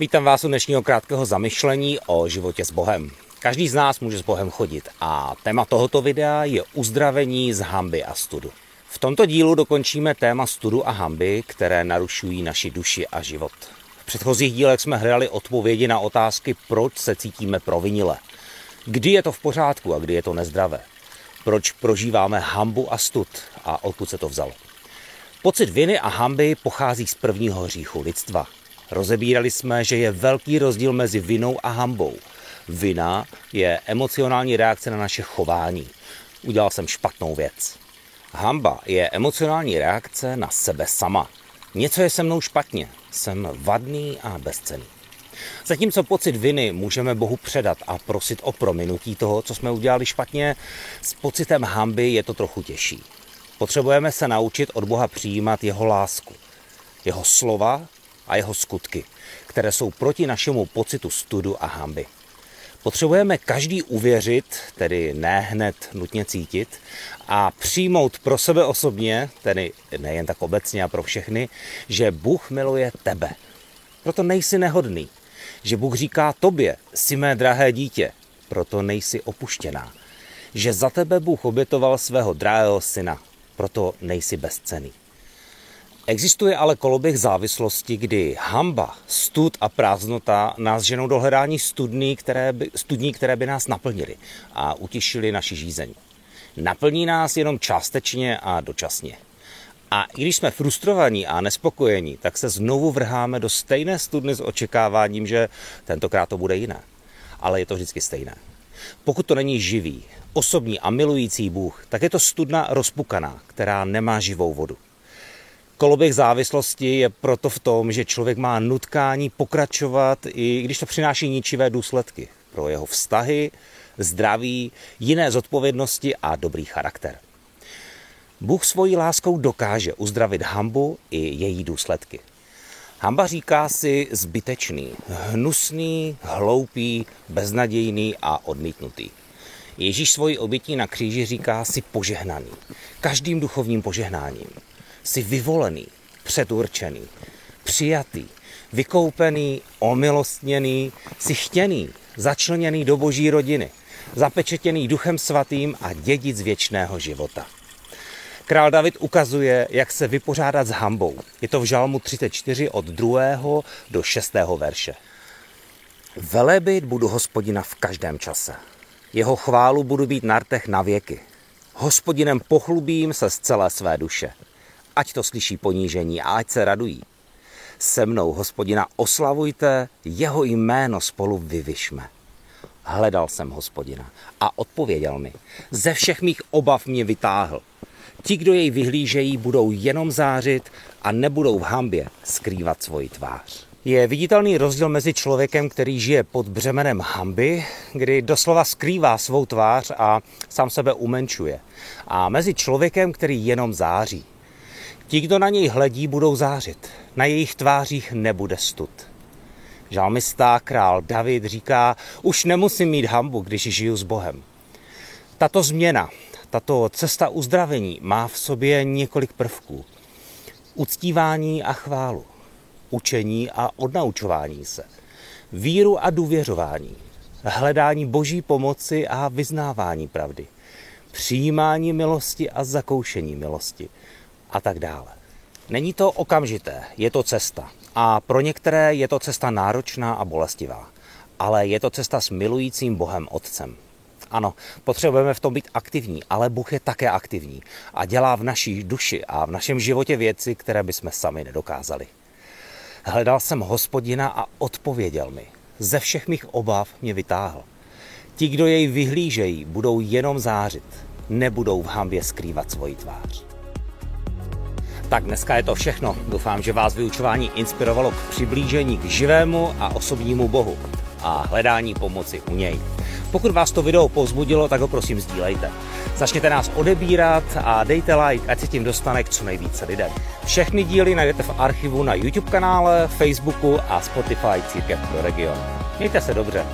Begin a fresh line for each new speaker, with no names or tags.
Vítám vás u dnešního krátkého zamyšlení o životě s Bohem. Každý z nás může s Bohem chodit a téma tohoto videa je uzdravení z hamby a studu. V tomto dílu dokončíme téma studu a hamby, které narušují naši duši a život. V předchozích dílech jsme hledali odpovědi na otázky, proč se cítíme provinile. Kdy je to v pořádku a kdy je to nezdravé. Proč prožíváme hambu a stud a odkud se to vzalo. Pocit viny a hamby pochází z prvního hříchu lidstva. Rozebírali jsme, že je velký rozdíl mezi vinou a hambou. Vina je emocionální reakce na naše chování. Udělal jsem špatnou věc. Hamba je emocionální reakce na sebe sama. Něco je se mnou špatně. Jsem vadný a bezcený. Zatímco pocit viny můžeme Bohu předat a prosit o prominutí toho, co jsme udělali špatně, s pocitem hamby je to trochu těžší. Potřebujeme se naučit od Boha přijímat jeho lásku, jeho slova a jeho skutky, které jsou proti našemu pocitu studu a hamby. Potřebujeme každý uvěřit, tedy ne hned nutně cítit, a přijmout pro sebe osobně, tedy nejen tak obecně a pro všechny, že Bůh miluje tebe. Proto nejsi nehodný. Že Bůh říká tobě, jsi mé drahé dítě, proto nejsi opuštěná. Že za tebe Bůh obětoval svého drahého syna, proto nejsi bezcený. Existuje ale koloběh závislosti, kdy hamba, stud a prázdnota nás ženou do hledání studní, které by, studní, které by nás naplnily a utišily naši žízeň. Naplní nás jenom částečně a dočasně. A i když jsme frustrovaní a nespokojení, tak se znovu vrháme do stejné studny s očekáváním, že tentokrát to bude jiné. Ale je to vždycky stejné. Pokud to není živý, osobní a milující Bůh, tak je to studna rozpukaná, která nemá živou vodu. Koloběh závislosti je proto v tom, že člověk má nutkání pokračovat, i když to přináší ničivé důsledky pro jeho vztahy, zdraví, jiné zodpovědnosti a dobrý charakter. Bůh svojí láskou dokáže uzdravit hambu i její důsledky. Hamba říká si zbytečný, hnusný, hloupý, beznadějný a odmítnutý. Ježíš svoji obětí na kříži říká si požehnaný, každým duchovním požehnáním. Jsi vyvolený, předurčený, přijatý, vykoupený, omilostněný, jsi chtěný, začleněný do boží rodiny, zapečetěný duchem svatým a dědic věčného života. Král David ukazuje, jak se vypořádat s hambou. Je to v žalmu 34 od 2. do 6. verše. Velebit budu hospodina v každém čase. Jeho chválu budu být na rtech na věky. Hospodinem pochlubím se z celé své duše. Ať to slyší ponížení a ať se radují. Se mnou, hospodina, oslavujte, jeho jméno spolu vyvyšme. Hledal jsem hospodina a odpověděl mi. Ze všech mých obav mě vytáhl. Ti, kdo jej vyhlížejí, budou jenom zářit a nebudou v hambě skrývat svoji tvář. Je viditelný rozdíl mezi člověkem, který žije pod břemenem hamby, kdy doslova skrývá svou tvář a sám sebe umenčuje, a mezi člověkem, který jenom září. Ti, kdo na něj hledí, budou zářit. Na jejich tvářích nebude stud. Žalmista král David říká, už nemusím mít hambu, když žiju s Bohem. Tato změna, tato cesta uzdravení má v sobě několik prvků. Uctívání a chválu, učení a odnaučování se, víru a důvěřování, hledání boží pomoci a vyznávání pravdy, přijímání milosti a zakoušení milosti a tak dále. Není to okamžité, je to cesta. A pro některé je to cesta náročná a bolestivá. Ale je to cesta s milujícím Bohem Otcem. Ano, potřebujeme v tom být aktivní, ale Bůh je také aktivní a dělá v naší duši a v našem životě věci, které bychom sami nedokázali. Hledal jsem hospodina a odpověděl mi. Ze všech mých obav mě vytáhl. Ti, kdo jej vyhlížejí, budou jenom zářit, nebudou v hambě skrývat svoji tvář. Tak dneska je to všechno. Doufám, že vás vyučování inspirovalo k přiblížení k živému a osobnímu Bohu a hledání pomoci u něj. Pokud vás to video povzbudilo, tak ho prosím sdílejte. Začněte nás odebírat a dejte like, ať se tím dostane k co nejvíce lidem. Všechny díly najdete v archivu na YouTube kanále, Facebooku a Spotify Církev pro region. Mějte se dobře.